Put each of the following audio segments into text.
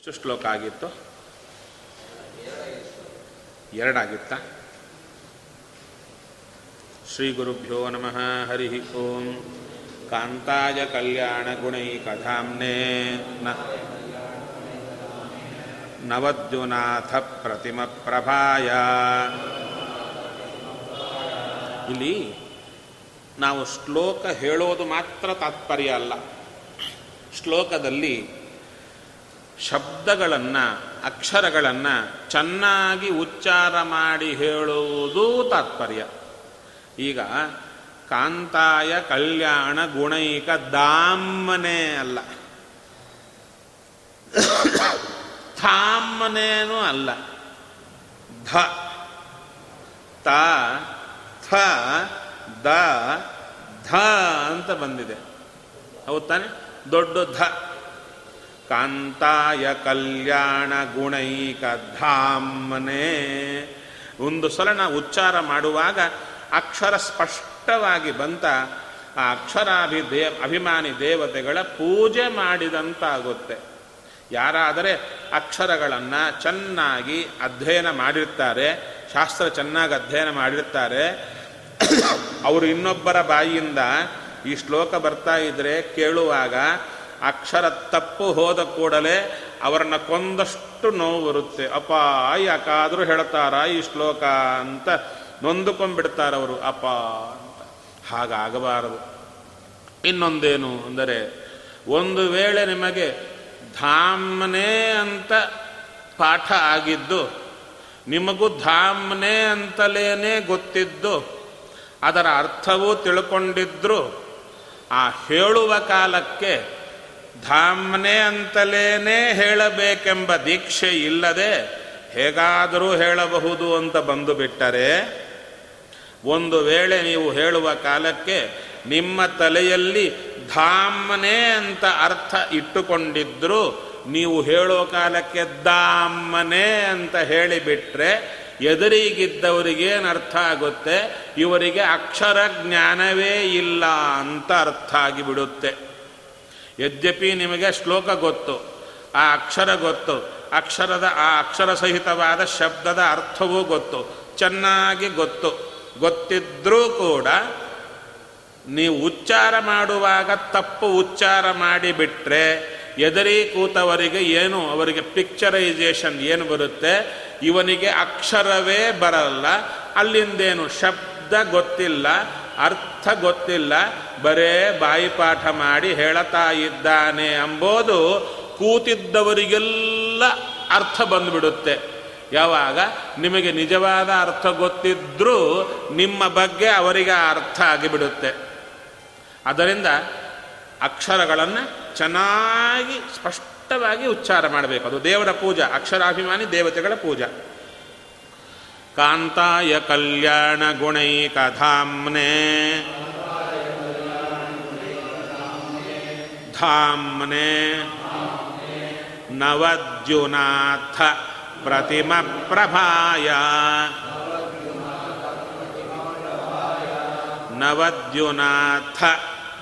ಎಷ್ಟು ಶ್ಲೋಕ ಆಗಿತ್ತು? ಎರಡಾಗಿತ್ತಾ? ಶ್ರೀ ಗುರುಭ್ಯೋ ನಮಃ, ಹರಿ ಓಂ. ಕಾಂತಾಯ ಕಲ್ಯಾಣ ಗುಣೈಕಧಾಮ್ನೇ ನ ನವದ್ಯುನಾಥ ಪ್ರತಿಮ ಪ್ರಭಾಯ. ಇಲ್ಲಿ ನಾವು ಶ್ಲೋಕ ಹೇಳೋದು ಮಾತ್ರ ತಾತ್ಪರ್ಯ ಅಲ್ಲ. ಶ್ಲೋಕದಲ್ಲಿ ಶಬ್ದಗಳನ್ನು, ಅಕ್ಷರಗಳನ್ನು ಚೆನ್ನಾಗಿ ಉಚ್ಚಾರ ಮಾಡಿ ಹೇಳುವುದು ತಾತ್ಪರ್ಯ. ಈಗ ಕಾಂತಾಯ ಕಲ್ಯಾಣ ಗುಣೈಕ ದಾಮನೆ ಅಲ್ಲ. ಥಾಮನೇನೂ ಅಲ್ಲ. ಧ, ತ, ಥ, ದ, ಧ ಅಂತ ಬಂದಿದೆ. ಹೌದು ತಾನೆ? ದೊಡ್ಡ ಧ. ಕಾಂತಾಯ ಕಲ್ಯಾಣ ಗುಣೈಕ ಧಾಮನೆ. ಒಂದು ಸಲ ನಾವು ಉಚ್ಚಾರ ಮಾಡುವಾಗ ಅಕ್ಷರ ಸ್ಪಷ್ಟವಾಗಿ ಬಂತ, ಆ ಅಕ್ಷರಾಭಿ ದೇ ಅಭಿಮಾನಿ ದೇವತೆಗಳ ಪೂಜೆ ಮಾಡಿದಂತಾಗುತ್ತೆ. ಯಾರಾದರೆ ಅಕ್ಷರಗಳನ್ನು ಚೆನ್ನಾಗಿ ಅಧ್ಯಯನ ಮಾಡಿರ್ತಾರೆ, ಶಾಸ್ತ್ರ ಚೆನ್ನಾಗಿ ಅಧ್ಯಯನ ಮಾಡಿರ್ತಾರೆ, ಅವರು ಇನ್ನೊಬ್ಬರ ಬಾಯಿಯಿಂದ ಈ ಶ್ಲೋಕ ಬರ್ತಾ ಇದ್ರೆ ಕೇಳುವಾಗ ಅಕ್ಷರ ತಪ್ಪು ಹೋದ ಕೂಡಲೇ ಅವರನ್ನ ಕೊಂದಷ್ಟು ನೋವು ಬರುತ್ತೆ. ಅಪ್ಪ, ಯಾಕಾದರೂ ಹೇಳ್ತಾರ ಈ ಶ್ಲೋಕ ಅಂತ ನೊಂದುಕೊಂಡ್ಬಿಡ್ತಾರವರು ಅಪ್ಪ ಅಂತ. ಹಾಗಾಗಬಾರದು. ಇನ್ನೊಂದೇನು ಅಂದರೆ, ಒಂದು ವೇಳೆ ನಿಮಗೆ ಧಾಮ್ನೆ ಅಂತ ಪಾಠ ಆಗಿದ್ದು, ನಿಮಗೂ ಧಾಮ್ನೆ ಅಂತಲೇನೆ ಗೊತ್ತಿದ್ದು, ಅದರ ಅರ್ಥವೂ ತಿಳ್ಕೊಂಡಿದ್ರು, ಆ ಹೇಳುವ ಕಾಲಕ್ಕೆ ಧಾಮ್ನೆ ಅಂತಲೇನೆ ಹೇಳಬೇಕೆಂಬ ದೀಕ್ಷೆ ಇಲ್ಲದೆ ಹೇಗಾದರೂ ಹೇಳಬಹುದು ಅಂತ ಬಂದು ಬಿಟ್ಟರೆ ಒಂದು ವೇಳೆ ನೀವು ಹೇಳುವ ಕಾಲಕ್ಕೆ ನಿಮ್ಮ ತಲೆಯಲ್ಲಿ ಧಾಮ್ನೆ ಅಂತ ಅರ್ಥ ಇಟ್ಟುಕೊಂಡಿದ್ರು, ನೀವು ಹೇಳೋ ಕಾಲಕ್ಕೆ ದಾಮ್ಮನೆ ಅಂತ ಹೇಳಿಬಿಟ್ರೆ ಎದುರಿಗಿದ್ದವರಿಗೇನು ಅರ್ಥ ಆಗುತ್ತೆ? ಇವರಿಗೆ ಅಕ್ಷರ ಜ್ಞಾನವೇ ಇಲ್ಲ ಅಂತ ಅರ್ಥ ಆಗಿಬಿಡುತ್ತೆ. ಯದ್ಯಪಿ ನಿಮಗೆ ಶ್ಲೋಕ ಗೊತ್ತು, ಆ ಅಕ್ಷರ ಗೊತ್ತು, ಅಕ್ಷರದ ಆ ಅಕ್ಷರ ಸಹಿತವಾದ ಶಬ್ದದ ಅರ್ಥವೂ ಗೊತ್ತು, ಚೆನ್ನಾಗಿ ಗೊತ್ತು. ಗೊತ್ತಿದ್ರೂ ಕೂಡ ನೀವು ಉಚ್ಚಾರ ಮಾಡುವಾಗ ತಪ್ಪು ಉಚ್ಚಾರ ಮಾಡಿಬಿಟ್ರೆ ಎದರಿ ಕೂತವರಿಗೆ ಏನು, ಅವರಿಗೆ ಪಿಕ್ಚರೈಸೇಷನ್ ಏನು ಬರುತ್ತೆ? ಇವನಿಗೆ ಅಕ್ಷರವೇ ಬರಲ್ಲ, ಅಲ್ಲಿಂದೇನು ಶಬ್ದ ಗೊತ್ತಿಲ್ಲ, ಅರ್ಥ ಗೊತ್ತಿಲ್ಲ ಬರೇ ಬಾಯಿಪಾಠ ಮಾಡಿ ಹೇಳತಾ ಇದ್ದಾನೆ ಅಂಬೋದು ಕೂತಿದ್ದವರಿಗೆಲ್ಲ ಅರ್ಥ ಬಂದುಬಿಡುತ್ತೆ. ಯಾವಾಗ? ನಿಮಗೆ ನಿಜವಾದ ಅರ್ಥ ಗೊತ್ತಿದ್ರೂ ನಿಮ್ಮ ಬಗ್ಗೆ ಅವರಿಗೆ ಅರ್ಥ ಆಗಿಬಿಡುತ್ತೆ. ಅದರಿಂದ ಅಕ್ಷರಗಳನ್ನು ಚೆನ್ನಾಗಿ ಸ್ಪಷ್ಟವಾಗಿ ಉಚ್ಚಾರ ಮಾಡಬೇಕು. ಅದು ದೇವರ ಪೂಜಾ, ಅಕ್ಷರಾಭಿಮಾನಿ ದೇವತೆಗಳ ಪೂಜಾ. ಕಾಂತಾಯ ಕಲ್ಯಾಣ ಗುಣೈ ಧಾಮ್ನೆ ನವದ್ಯುನಾಥ ಪ್ರತಿಮ ಪ್ರಭಾಯ ನವದ್ಯುನಾಥ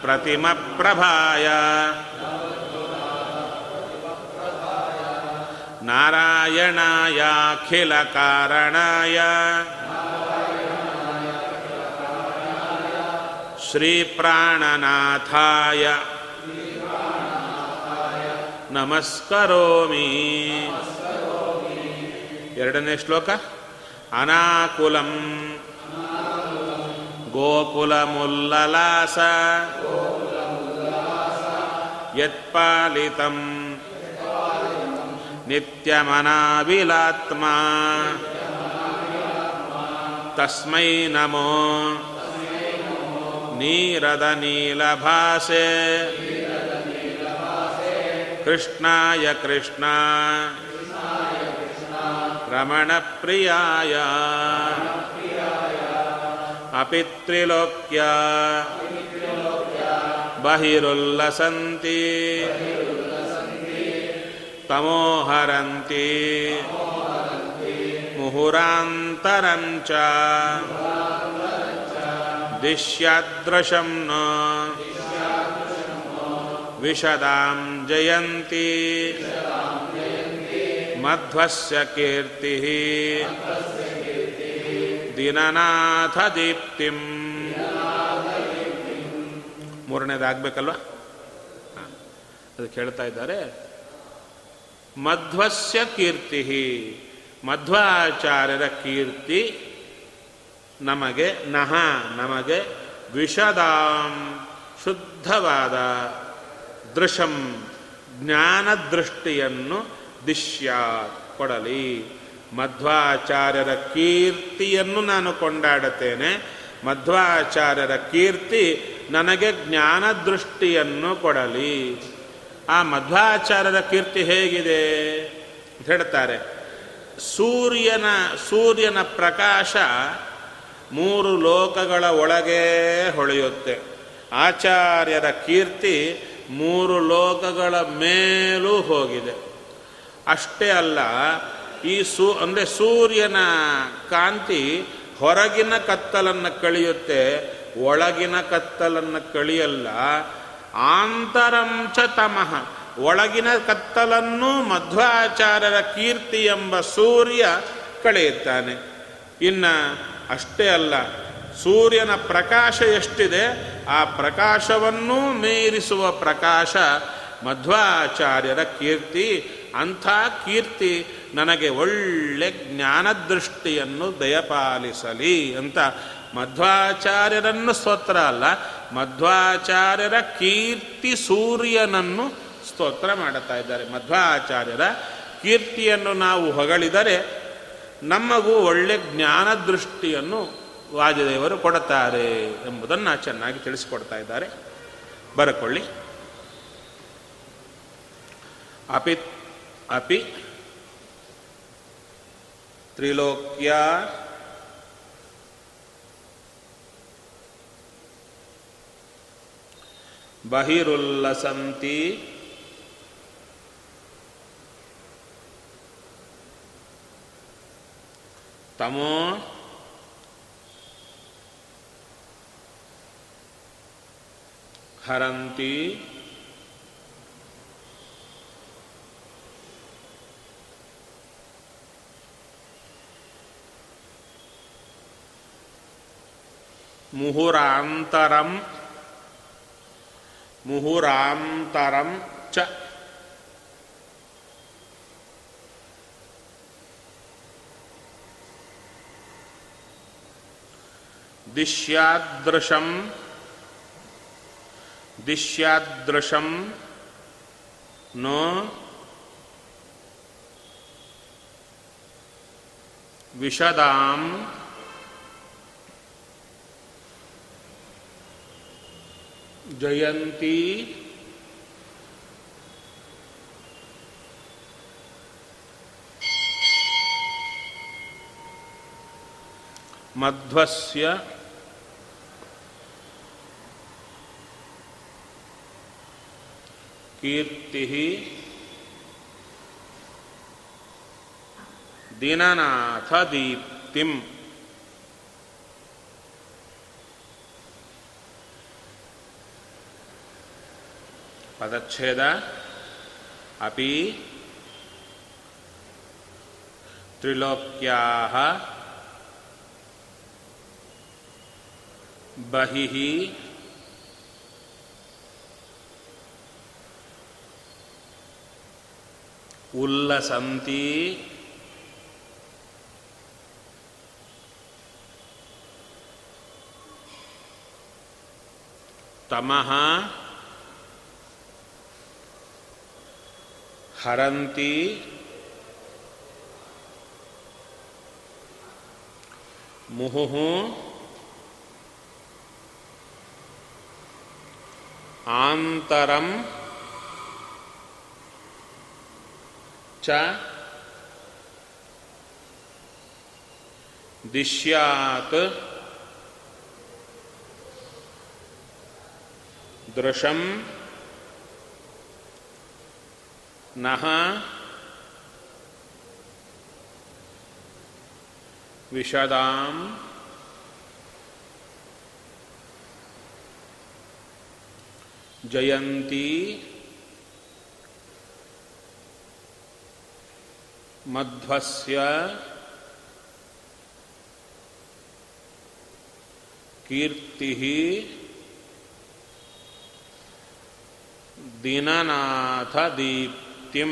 ಪ್ರತಿಮ ಪ್ರಭಾಯ ನಾರಾಯಣಾಯಾಖಿಲ ಕಾರಣಾಯ ಶ್ರೀಪ್ರಾಣನಾಥಾಯ ನಮಸ್ಕರೋಮಿ ಎರಡನೇ ಶ್ಲೋಕ ಅನಾಕುಲಂ ಗೋಕುಲಮುಲ್ಲಲಾಸ ಯತ್ಪಾಲಿತಂ ನಿತ್ಯಮನಾವಿಲಾತ್ಮ ತಸ್ಮೈ ನಮೋ ನೀರದ कृष्णाय कृष्णा। रमणप्रियाय। अपि त्रिलोक्या बहिरुल्लसन्ति। तमोहरन्ति। मुहुरान्तरं च। दिश्यादृशं न। ವಿಶದಾಂ ಜಯಂತಿ ಮಧ್ವಸ್ಯ ಕೀರ್ತಿ ದಿನನಾಥ ದೀಪ್ತಿಂ ಮೂರನೇದಾಗಬೇಕಲ್ವ ಅದಕ್ಕೆ ಹೇಳ್ತಾ ಇದ್ದಾರೆ, ಮಧ್ವಸ್ಯ ಕೀರ್ತಿ. ಮಧ್ವಾಚಾರ್ಯರ ಕೀರ್ತಿ ನಮಗೆ ನಹ, ನಮಗೆ ವಿಷದಾಂ ಶುದ್ಧವಾದ ದೃಶಂ ಜ್ಞಾನದೃಷ್ಟಿಯನ್ನು ದಿಶ್ಯ ಕೊಡಲಿ. ಮಧ್ವಾಚಾರ್ಯರ ಕೀರ್ತಿಯನ್ನು ನಾನು ಕೊಂಡಾಡುತ್ತೇನೆ. ಮಧ್ವಾಚಾರ್ಯರ ಕೀರ್ತಿ ನನಗೆ ಜ್ಞಾನದೃಷ್ಟಿಯನ್ನು ಕೊಡಲಿ. ಆ ಮಧ್ವಾಚಾರ್ಯರ ಕೀರ್ತಿ ಹೇಗಿದೆ? ಅಂತ ಹೇಳ್ತಾರೆ ಸೂರ್ಯನ ಸೂರ್ಯನ ಪ್ರಕಾಶ ಮೂರು ಲೋಕಗಳ ಒಳಗೆ ಹೊಳೆಯುತ್ತೆ. ಆಚಾರ್ಯರ ಕೀರ್ತಿ ಮೂರು ಲೋಕಗಳ ಮೇಲೂ ಹೋಗಿದೆ. ಅಷ್ಟೇ ಅಲ್ಲ, ಈ ಸೂ, ಅಂದರೆ ಸೂರ್ಯನ ಕಾಂತಿ ಹೊರಗಿನ ಕತ್ತಲನ್ನು ಕಳೆಯುತ್ತೆ, ಒಳಗಿನ ಕತ್ತಲನ್ನು ಕಳಿಯಲ್ಲ ಆಂತರಂಚ ತಮಃ. ಒಳಗಿನ ಕತ್ತಲನ್ನು ಮಧ್ವಾಚಾರ್ಯರ ಕೀರ್ತಿ ಎಂಬ ಸೂರ್ಯ ಕಳೆಯುತ್ತಾನೆ. ಇನ್ನು ಅಷ್ಟೇ ಅಲ್ಲ ಸೂರ್ಯನ ಪ್ರಕಾಶ ಎಷ್ಟಿದೆ, ಆ ಪ್ರಕಾಶವನ್ನು ಮೀರಿಸುವ ಪ್ರಕಾಶ. ಮಧ್ವಾಚಾರ್ಯರ ಕೀರ್ತಿ, ಅಂಥ ಕೀರ್ತಿ ನನಗೆ ಒಳ್ಳೆ ಜ್ಞಾನದೃಷ್ಟಿಯನ್ನು ದಯಪಾಲಿಸಲಿ ಅಂತ ಮಧ್ವಾಚಾರ್ಯರನ್ನು ಸ್ತೋತ್ರ ಅಲ್ಲ, ಮಧ್ವಾಚಾರ್ಯರ ಕೀರ್ತಿ ಸೂರ್ಯನನ್ನು ಸ್ತೋತ್ರ ಮಾಡುತ್ತಾ ಇದ್ದಾರೆ. ಮಧ್ವಾಚಾರ್ಯರ ಕೀರ್ತಿಯನ್ನು ನಾವು ಹೊಗಳಿದರೆ ನಮಗೂ ಒಳ್ಳೆ ಜ್ಞಾನದೃಷ್ಟಿಯನ್ನು ವಾಜದೇವರು ಕೊಡುತ್ತಾರೆ ಎಂಬುದನ್ನು ಚೆನ್ನಾಗಿ ತಿಳಿಸಿಕೊಡ್ತಾ ಇದ್ದಾರೆ. ಬರಕೊಳ್ಳಿ. ಅಪಿ ಅಪಿ ತ್ರಿಲೋಕ್ಯ ಬಹಿರುಲ್ಲಸಂತಿ ತಮೋ ಹರಂತಿ. ಮುಹುರಾಂತರಂ. ಮುಹುರಾಂತರಂ ಚ. ದಿಶ್ಯಾದೃಶಂ. ದಿಶ್ಯಾದೃಶಂ ನೋ ವಿಶದಾಂ ಜಯಂತಿ ಮಧ್ವಸ್ಯ ಕೀರ್ತಿ ದಿನನಾಥ ದೀಪ್ತಿಂ ಪದಚ್ಛೇದ ಅಪಿ ತ್ರಿಲೋಕ್ಯಾ ಬಹಿಃ ಉಲ್ಲಸಂತಿ. ತಮಃ ಹರಂತಿ. ಮುಹುಃ ಆಂತರಂ. ಚ ದಿಶ್ಯಾತ್ ದೃಶಂ ನಃ ವಿಶದಾಂ ಜಯಂತಿ ಮಧ್ವಸ್ಯ ಕೀರ್ತಿ ದಿನನಾಥ ದೀಪ್ತಿಂ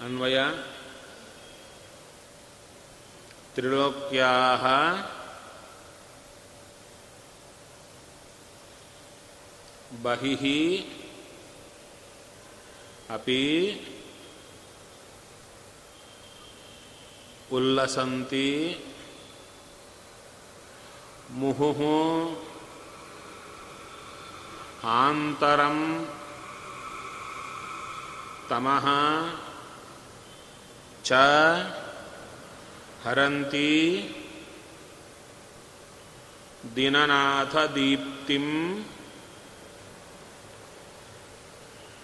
ಅನ್ವಯ ತ್ರಿಲೋಕ್ಯಾಹ ಬಹಿಃ ಅಪಿ ಉಲ್ಲಸಂತಿ ಮುಹುಃ ಆಂತರಂ ತಮಃ ಚ ಹರಂತಿ ದಿನನಾಥ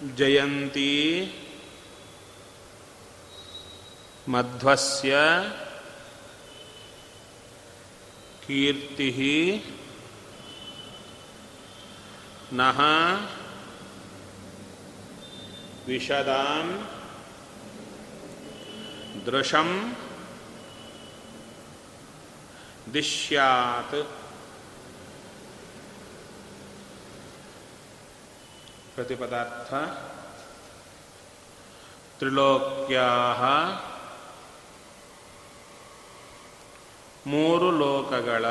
ದೀಪ್ತಿಂ ಜಯಂತಿ ಮಧ್ವಸ್ಯ ಕೀರ್ತಿ ನಃ ವಿಶದಾಂ ದೃಶಂ ದಿಶ್ಯಾತ್ ಪ್ರತಿಪದಾರ್ಥ ತ್ರಿಲೋಕ್ಯಾ ಮೂರು ಲೋಕಗಳ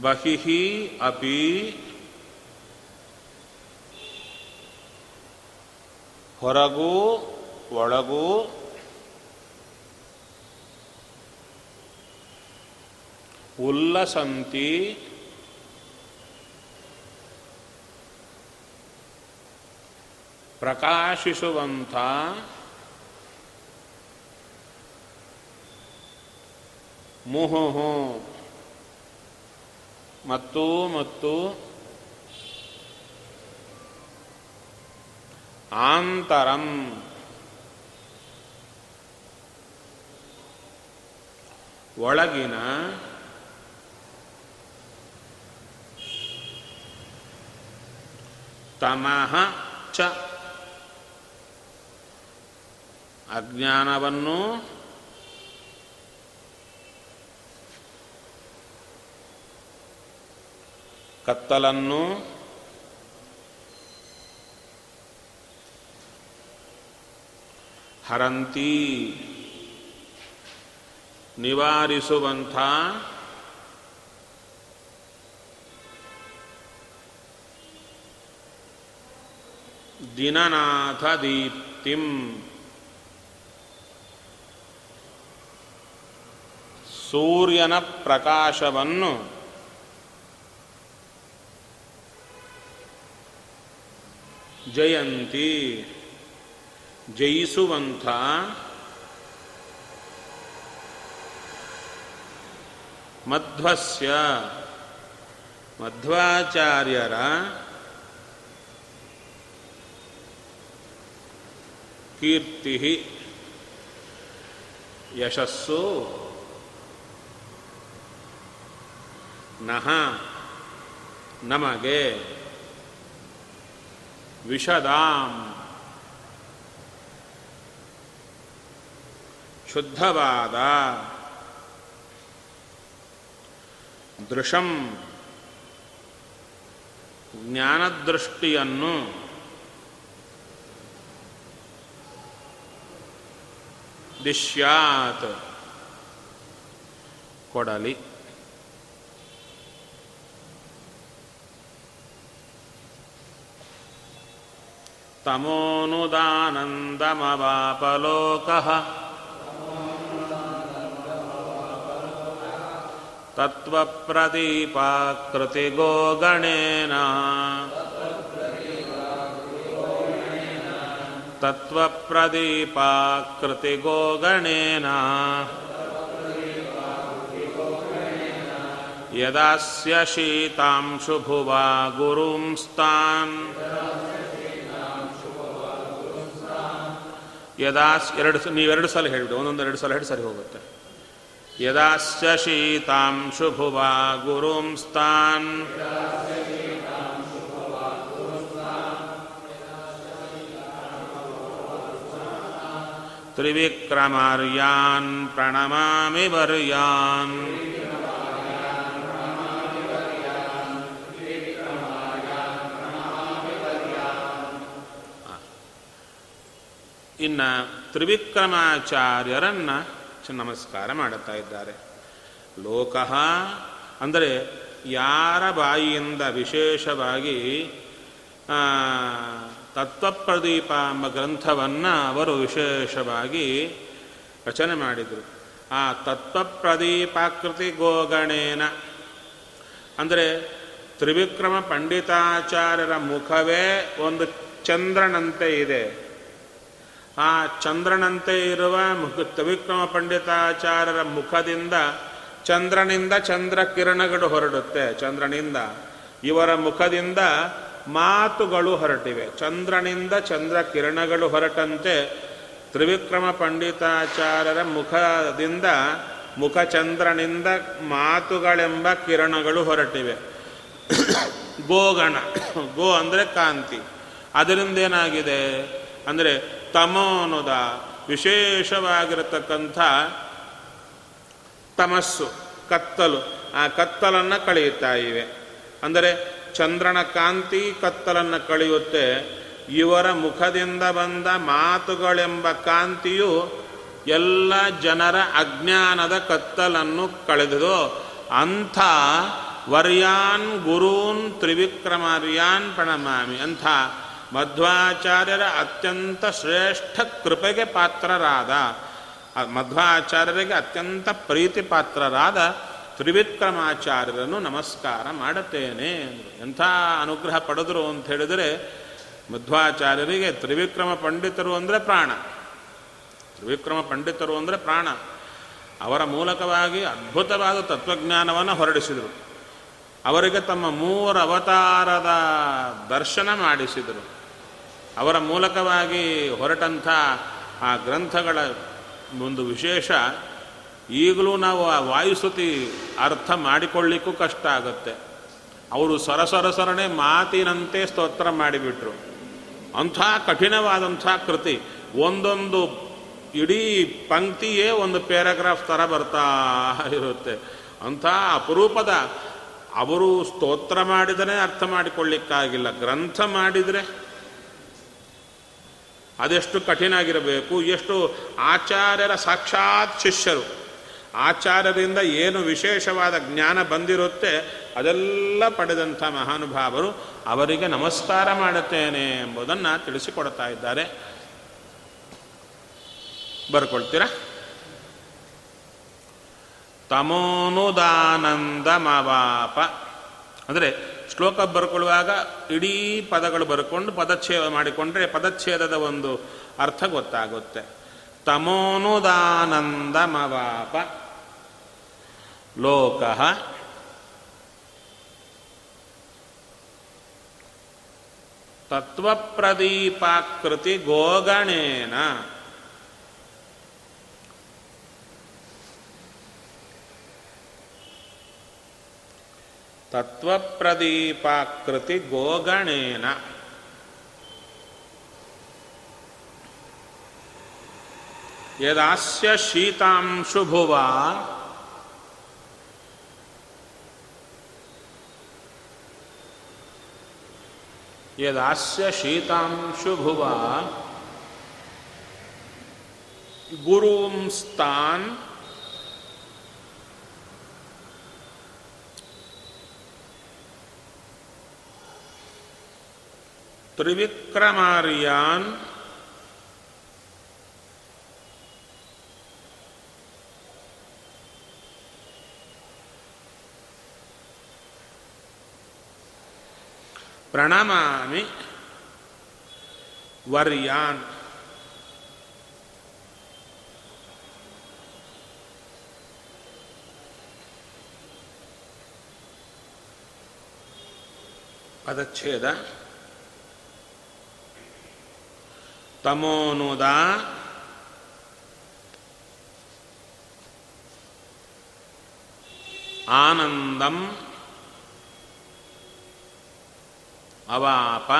ಬಹಿಃ ಅಪಿ ಹೊರಗೂ ಒಳಗೂ ಉಲ್ಲಸಂತಿ ಪ್ರಕಾಶಿಸುವಂಥ ಮುಹುಹು ಮತ್ತು ಮತ್ತು ಆಂತರಂ. ಒಳಗಿನ ತಮಃ ಚ ಅಜ್ಞಾನವನ್ನು ಕತ್ತಲನ್ನು ಹರಂತಿ ನಿವಾರಿಸುವಂಥ ದಿನನಾಥ ದೀಪ್ತಿಂ. ಸೂರ್ಯನ ಪ್ರಕಾಶವನ್ನು ಜಯಂತಿ ಜಯಿಸುವಂಥ ಮಧ್ವಸ್ಯ ಮಧ್ವಾಚಾರ್ಯರ ಕೀರ್ತಿ ಯಶಸ್ಸು ನಹ ನಮಗೆ ವಿಷದಾಂ ಶುದ್ಧವಾದ ದೃಶಂ ಜ್ಞಾನದೃಷ್ಟಿಯನ್ನು ದಿಶ್ಯಾತ್ ಕೊಡಲಿ. तमोऽनुदानन्दमवाप लोकः तत्त्वप्रदीपाकृतिगोगणेन। यदास्य शीतांशुभुवा गुरुंस्तान्। ಗುರುಂಸ್ತಾನ್ ಯದಾಸ್ ಎರಡು ಸ- ನೀವೆರಡು ಸಲ ಹೇಳಿಬಿಡಿ ಒಂದೊಂದು ಎರಡು ಸಲ ಹೇಳಿ ಸರಿ ಹೋಗುತ್ತೆ ಯದಾಸ್ಯ ಶೀತಾಂಶುಭುವಾ ಗುರುಂಸ್ತಾನ್ ತ್ರಿವಿಕ್ರಮಾರ್ಯಾನ್ ಪ್ರಣಮಾಮಿ ವರ್ಯಾನ್ ಇನ್ನು ತ್ರಿವಿಕ್ರಮಾಚಾರ್ಯರನ್ನು ನಮಸ್ಕಾರ ಮಾಡುತ್ತಾ ಇದ್ದಾರೆ. ಲೋಕಃ ಅಂದರೆ ಯಾರ ಬಾಯಿಯಿಂದ ವಿಶೇಷವಾಗಿ ತತ್ವಪ್ರದೀಪ ಎಂಬ ಗ್ರಂಥವನ್ನು ಅವರು ವಿಶೇಷವಾಗಿ ರಚನೆ ಮಾಡಿದರು. ಆ ತತ್ವಪ್ರದೀಪಾಕೃತಿ ಗೋಗಣೇನ. ಅಂದರೆ ತ್ರಿವಿಕ್ರಮ ಪಂಡಿತಾಚಾರ್ಯರ ಮುಖವೇ ಒಂದು ಚಂದ್ರನಂತೆ ಇದೆ. ಆ ಚಂದ್ರನಂತೆ ಇರುವ ಮುಖ ತ್ರಿವಿಕ್ರಮ ಪಂಡಿತಾಚಾರ್ಯರ ಮುಖದಿಂದ ಚಂದ್ರನಿಂದ ಚಂದ್ರ ಕಿರಣಗಳು ಹೊರಡುತ್ತೆ. ಚಂದ್ರನಿಂದ. ಇವರ ಮುಖದಿಂದ ಮಾತುಗಳು ಹೊರಟಿವೆ. ಚಂದ್ರನಿಂದ ಚಂದ್ರ ಕಿರಣಗಳು ಹೊರಟಂತೆ ತ್ರಿವಿಕ್ರಮ ಪಂಡಿತಾಚಾರ್ಯರ ಮುಖದಿಂದ ಮುಖ ಚಂದ್ರನಿಂದ ಮಾತುಗಳೆಂಬ ಕಿರಣಗಳು ಹೊರಟಿವೆ. ಗೋಗಣ. ಗೋ ಅಂದರೆ ಕಾಂತಿ. ಅದರಿಂದ ಏನಾಗಿದೆ ಅಂದರೆ ತಮೋನುದ ವಿಶೇಷವಾಗಿರತಕ್ಕಂಥ ತಮಸ್ಸು, ಕತ್ತಲು. ಆ ಕತ್ತಲನ್ನು ಕಳೆಯುತ್ತಾ ಇವೆ. ಅಂದರೆ ಚಂದ್ರನ ಕಾಂತಿ ಕತ್ತಲನ್ನು ಕಳೆಯುತ್ತೆ. ಇವರ ಮುಖದಿಂದ ಬಂದ ಮಾತುಗಳೆಂಬ ಕಾಂತಿಯು ಎಲ್ಲ ಜನರ ಅಜ್ಞಾನದ ಕತ್ತಲನ್ನು ಕಳೆದುದು, ಅಂಥ ವರ್ಯಾನ್ ಗುರೂನ್ ತ್ರಿವಿಕ್ರಮಾರ್ಯಾನ್ ಪ್ರಣಮಾಮಿ, ಅಂಥ ಮಧ್ವಾಚಾರ್ಯರ ಅತ್ಯಂತ ಶ್ರೇಷ್ಠ ಕೃಪೆಗೆ ಪಾತ್ರರಾದ ಮಧ್ವಾಚಾರ್ಯರಿಗೆ ಅತ್ಯಂತ ಪ್ರೀತಿ ಪಾತ್ರರಾದ ತ್ರಿವಿಕ್ರಮಾಚಾರ್ಯರನ್ನು ನಮಸ್ಕಾರ ಮಾಡುತ್ತೇನೆ. ಎಂಥ ಅನುಗ್ರಹ ಪಡೆದರು ಅಂತ ಹೇಳಿದರೆ, ಮಧ್ವಾಚಾರ್ಯರಿಗೆ ತ್ರಿವಿಕ್ರಮ ಪಂಡಿತರು ಅಂದರೆ ಪ್ರಾಣ. ತ್ರಿವಿಕ್ರಮ ಪಂಡಿತರು ಅಂದರೆ ಪ್ರಾಣ. ಅವರ ಮೂಲಕವಾಗಿ ಅದ್ಭುತವಾದ ತತ್ವಜ್ಞಾನವನ್ನು ಹೊರಡಿಸಿದರು. ಅವರಿಗೆ ತಮ್ಮ ಮೂರು ಅವತಾರದ ದರ್ಶನ ಮಾಡಿಸಿದರು. ಅವರ ಮೂಲಕವಾಗಿ ಹೊರಟಂಥ ಆ ಗ್ರಂಥಗಳ ಒಂದು ವಿಶೇಷ, ಈಗಲೂ ನಾವು ಆ ವಾಯುಸ್ತುತಿ ಅರ್ಥ ಮಾಡಿಕೊಳ್ಳಿಕ್ಕೂ ಕಷ್ಟ ಆಗುತ್ತೆ. ಅವರು ಸರಸರಸರನೆ ಮಾತಿನಂತೆ ಸ್ತೋತ್ರ ಮಾಡಿಬಿಟ್ರು. ಅಂಥ ಕಠಿಣವಾದಂಥ ಕೃತಿ. ಒಂದೊಂದು ಇಡೀ ಪಂಕ್ತಿಯೇ ಒಂದು ಪ್ಯಾರಾಗ್ರಾಫ್ ಥರ ಬರ್ತಾ ಇರುತ್ತೆ. ಅಂಥ ಅಪರೂಪದ ಅವರು ಸ್ತೋತ್ರ ಮಾಡಿದರೆ ಅರ್ಥ ಮಾಡಿಕೊಳ್ಳಿಕ್ಕಾಗಿಲ್ಲ. ಗ್ರಂಥ ಮಾಡಿದರೆ ಅದೆಷ್ಟು ಕಠಿಣ ಆಗಿರಬೇಕು ಎಷ್ಟು ಆಚಾರ್ಯರ ಸಾಕ್ಷಾತ್ ಶಿಷ್ಯರು. ಆಚಾರ್ಯರಿಂದ ಏನು ವಿಶೇಷವಾದ ಜ್ಞಾನ ಬಂದಿರುತ್ತೆ, ಅದೆಲ್ಲ ಪಡೆದಂಥ ಮಹಾನುಭಾವರು ಅವರಿಗೆ ನಮಸ್ಕಾರ ಮಾಡುತ್ತೇನೆ ಎಂಬುದನ್ನು ತಿಳಿಸಿಕೊಡ್ತಾ ಇದ್ದಾರೆ. ಬರ್ಕೊಳ್ತೀರಾ? ತಮೋನುದಾನಂದಮವಾಪ. ಅಂದರೆ ಶ್ಲೋಕ ಬರ್ಕೊಳ್ಳುವಾಗ ಇಡೀ ಪದಗಳು ಬರ್ಕೊಂಡು ಪದಚ್ಛೇದ ಮಾಡಿಕೊಂಡ್ರೆ ಪದಚ್ಛೇದದ ಒಂದು ಅರ್ಥ ಗೊತ್ತಾಗುತ್ತೆ. ತಮೋನುದಾನಂದಮವಾಪ. ಲೋಕ. ತತ್ವಪ್ರದೀಪಾಕೃತಿ ಗೋಗಣೇನ. ತತ್ವಪ್ರದೀಪಾಕೃತಿ ಗೋಗಣೇನ. ಯದಾಸ್ಯ ಶೀತಾಂಶುಭುವ. ಯದಾಸ್ಯ ಶೀತಾಂಶುಭುವ. ಗುರುಂಸ್ತಾನ್ ತ್ರಿವಿಕ್ರಮಾರ್ಯಾನ್ ಪ್ರಣಮಾಮಿ ವರ್ಯಾನ್ ಪದಚ್ಛೇದ ತಮೋನುದ ಆನಂದಂ ಅವಾಪ.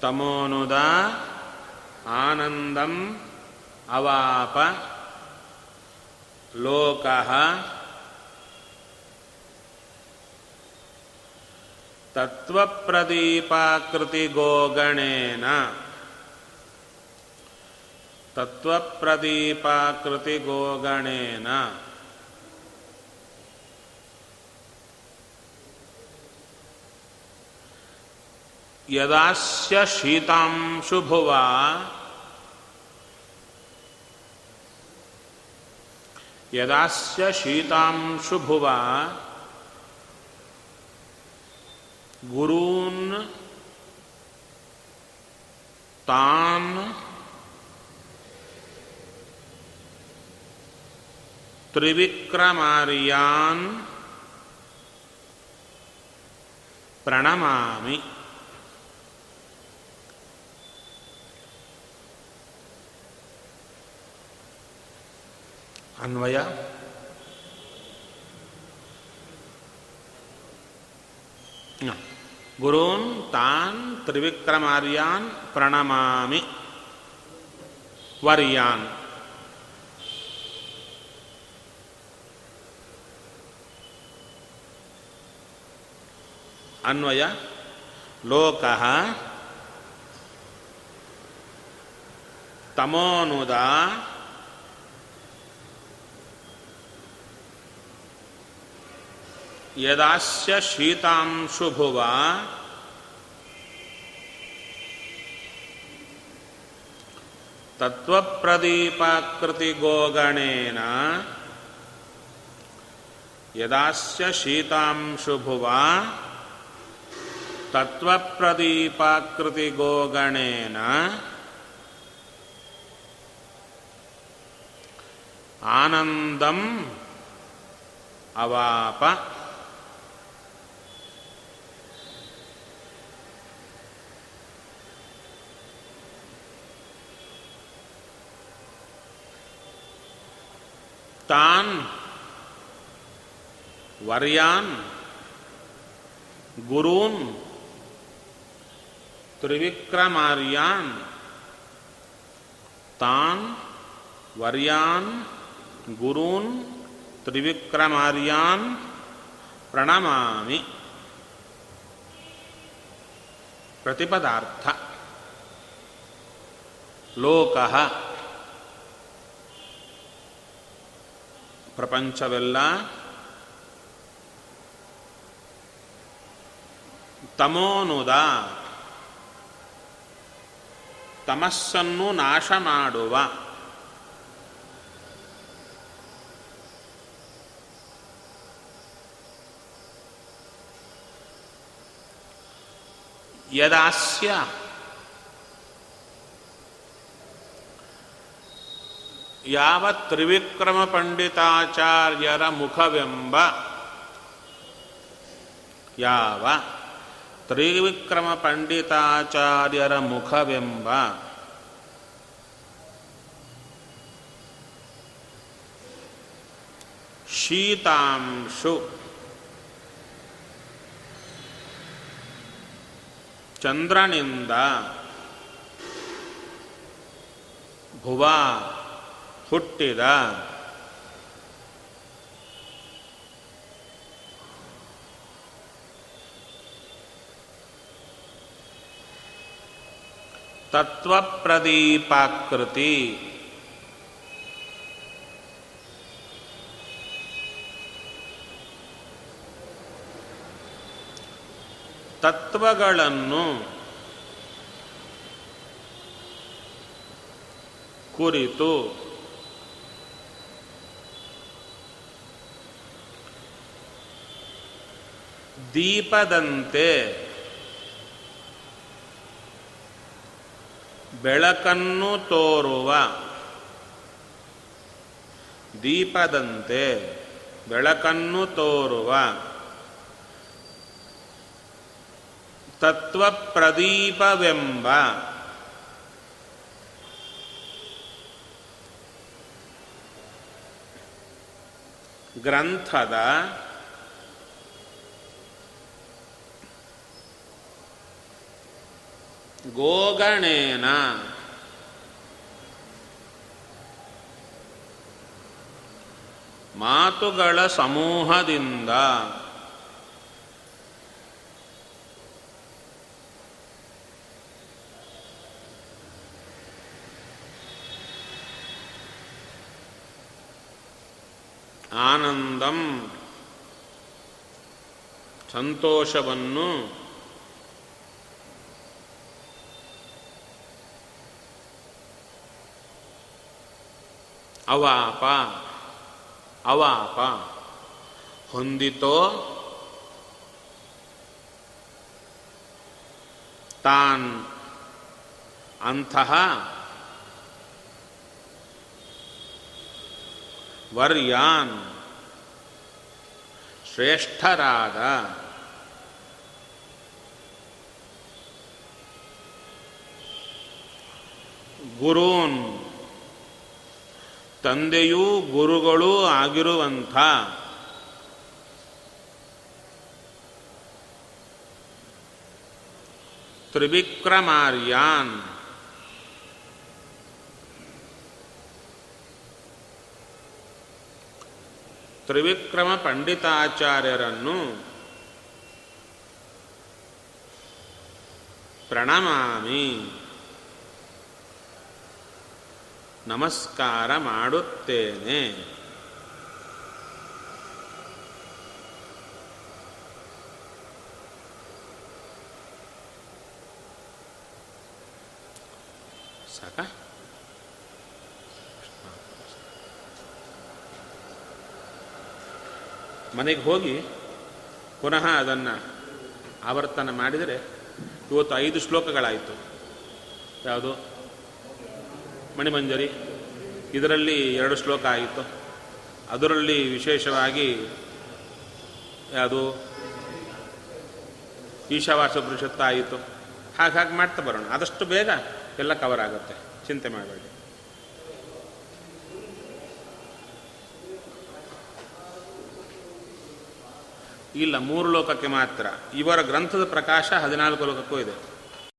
ತಮೋನುದ ಆನಂದಂ ಅವಾಪ. ಲೋಕಃ ತತ್ವಪ್ರದೀಪಾಕೃತಿಗೋಗಣೇನ. ತತ್ವಪ್ರದೀಪಾಕೃತಿಗೋಗಣೇನ. ಯದಾಸ್ಯ ಶೀತಾಂಶುಭುವ ಯದಾಸ್ಯ ಶೀತಾಂಶುಭುವ ಗುರೂನ್ ತಾನ್ ತ್ರಿವಿಕ್ರಮಾರ್ಯಾನ್ ಪ್ರಣಮಾಮಿ ಅನ್ವಯ ಗುರೂನ್ ತಾನ್ ತ್ರಿವಿಕ್ರಮಾರ್ಯಾನ್ ಪ್ರಣಮಾಮಿ ವರ್ಯಾನ್. ಅನ್ವಯ ಲೋಕ ತಮೋನುದ ಯದಾಸ್ಯ ಶೀತಾಂಶುಭುವ ತತ್ವಪ್ರದೀಪಾಕೃತಿಗೋಗಣೇನ. ಯದಾಸ್ಯ ಶೀತಾಂಶುಭುವ ತತ್ವಪ್ರದೀಪಾಕೃತಿಗೋಗಣೇನ. ಆನಂದಂ ಅವಾಪ ತಾನ್ ವರ್ಯಾನ್ ಗುರೂನ್ ತ್ರಿವಿಕ್ರಮಾರ್ಯಾನ್ ತಾನ್ ವರ್ಯಾನ್ ಗುರೂನ್ ತ್ರಿವಿಕ್ರಮಾರ್ಯಾನ್ ಪ್ರಣಮಾಮಿ. ಪ್ರತಿಪದಾರ್ಥ. ಲೋಕ. ಪ್ರಪಂಚವೆಲ್ಲ ತಮೋನುದ. ತಮಸ್ಸನ್ನು ನಾಶ ಮಾಡುವ. ಯದಾಸ್ಯ ಯಾವ ತ್ರಿವಿಕ್ರಮ ಪಂಡಿತಾಚಾರ್ಯರ ಮುಖವೆಂಬ ಯಾವ ತ್ರಿವಿಕ್ರಮ ಪಂಡಿತಾಚಾರ್ಯರ ಮುಖವೆಂಬ ಶೀತಾಂಶು ಚಂದ್ರನಿಂದ ಭುವ ಹುಟ್ಟಿದ. ತತ್ವಪ್ರದೀಪಾಕೃತಿ. ತತ್ವಗಳನ್ನು ಕುರಿತು ದೀಪದಂತೆ. ಬೆಳಕನ್ನು ತೋರುವ. ದೀಪದಂತೆ ಬೆಳಕನ್ನು ತೋರುವ. ತತ್ವಪ್ರದೀಪವೆಂಬ. ಗ್ರಂಥದ ಗೋಗಣೇನ. ಮಾತುಗಳ ಸಮೂಹದಿಂದ. ಆನಂದಂ ಸಂತೋಷವನ್ನು ಅವಾಪ ಅವಾಪ. ಹೊಂದಿತೋ ತಾನ್ ಅಂತಹ ವರ್ಯಾನ್ ಶ್ರೇಷ್ಠರಾದ ಗುರೂನ್ ತಂದೆಯೂ ಗುರುಗಳೂ ಆಗಿರುವಂಥ ತ್ರಿವಿಕ್ರಮಾರ್ಯಾನ್ ತ್ರಿವಿಕ್ರಮ ಪಂಡಿತಾಚಾರ್ಯರನ್ನು ಪ್ರಣಮಾಮಿ. ನಮಸ್ಕಾರ ಮಾಡುತ್ತೇನೆ. ಸಾಕ? ಮನೆಗೆ ಹೋಗಿ ಪುನಃ ಅದನ್ನು ಆವರ್ತನ ಮಾಡಿದರೆ ಇವತ್ತು ಐದು ಶ್ಲೋಕಗಳಾಯಿತು. ಯಾವುದು? ಮಣಿಮಂಜರಿ. ಇದರಲ್ಲಿ ಎರಡು ಶ್ಲೋಕ ಆಯಿತು. ಅದರಲ್ಲಿ ವಿಶೇಷವಾಗಿ ಯಾವುದು? ಈಶಾವಾಸ ಪುರುಷತ್ತ ಆಯಿತು. ಹಾಗಾಗಿ ಹಾಗೆ ಮಾಡ್ತಾ ಬರೋಣ. ಆದಷ್ಟು ಬೇಗ ಎಲ್ಲ ಕವರ್ ಆಗುತ್ತೆ. ಚಿಂತೆ ಮಾಡಬೇಡಿ. ಇಲ್ಲ, ಮೂರು ಲೋಕಕ್ಕೆ ಮಾತ್ರ. ಇವರ ಗ್ರಂಥದ ಪ್ರಕಾಶ ಹದಿನಾಲ್ಕು ಲೋಕಕ್ಕೂ ಇದೆ.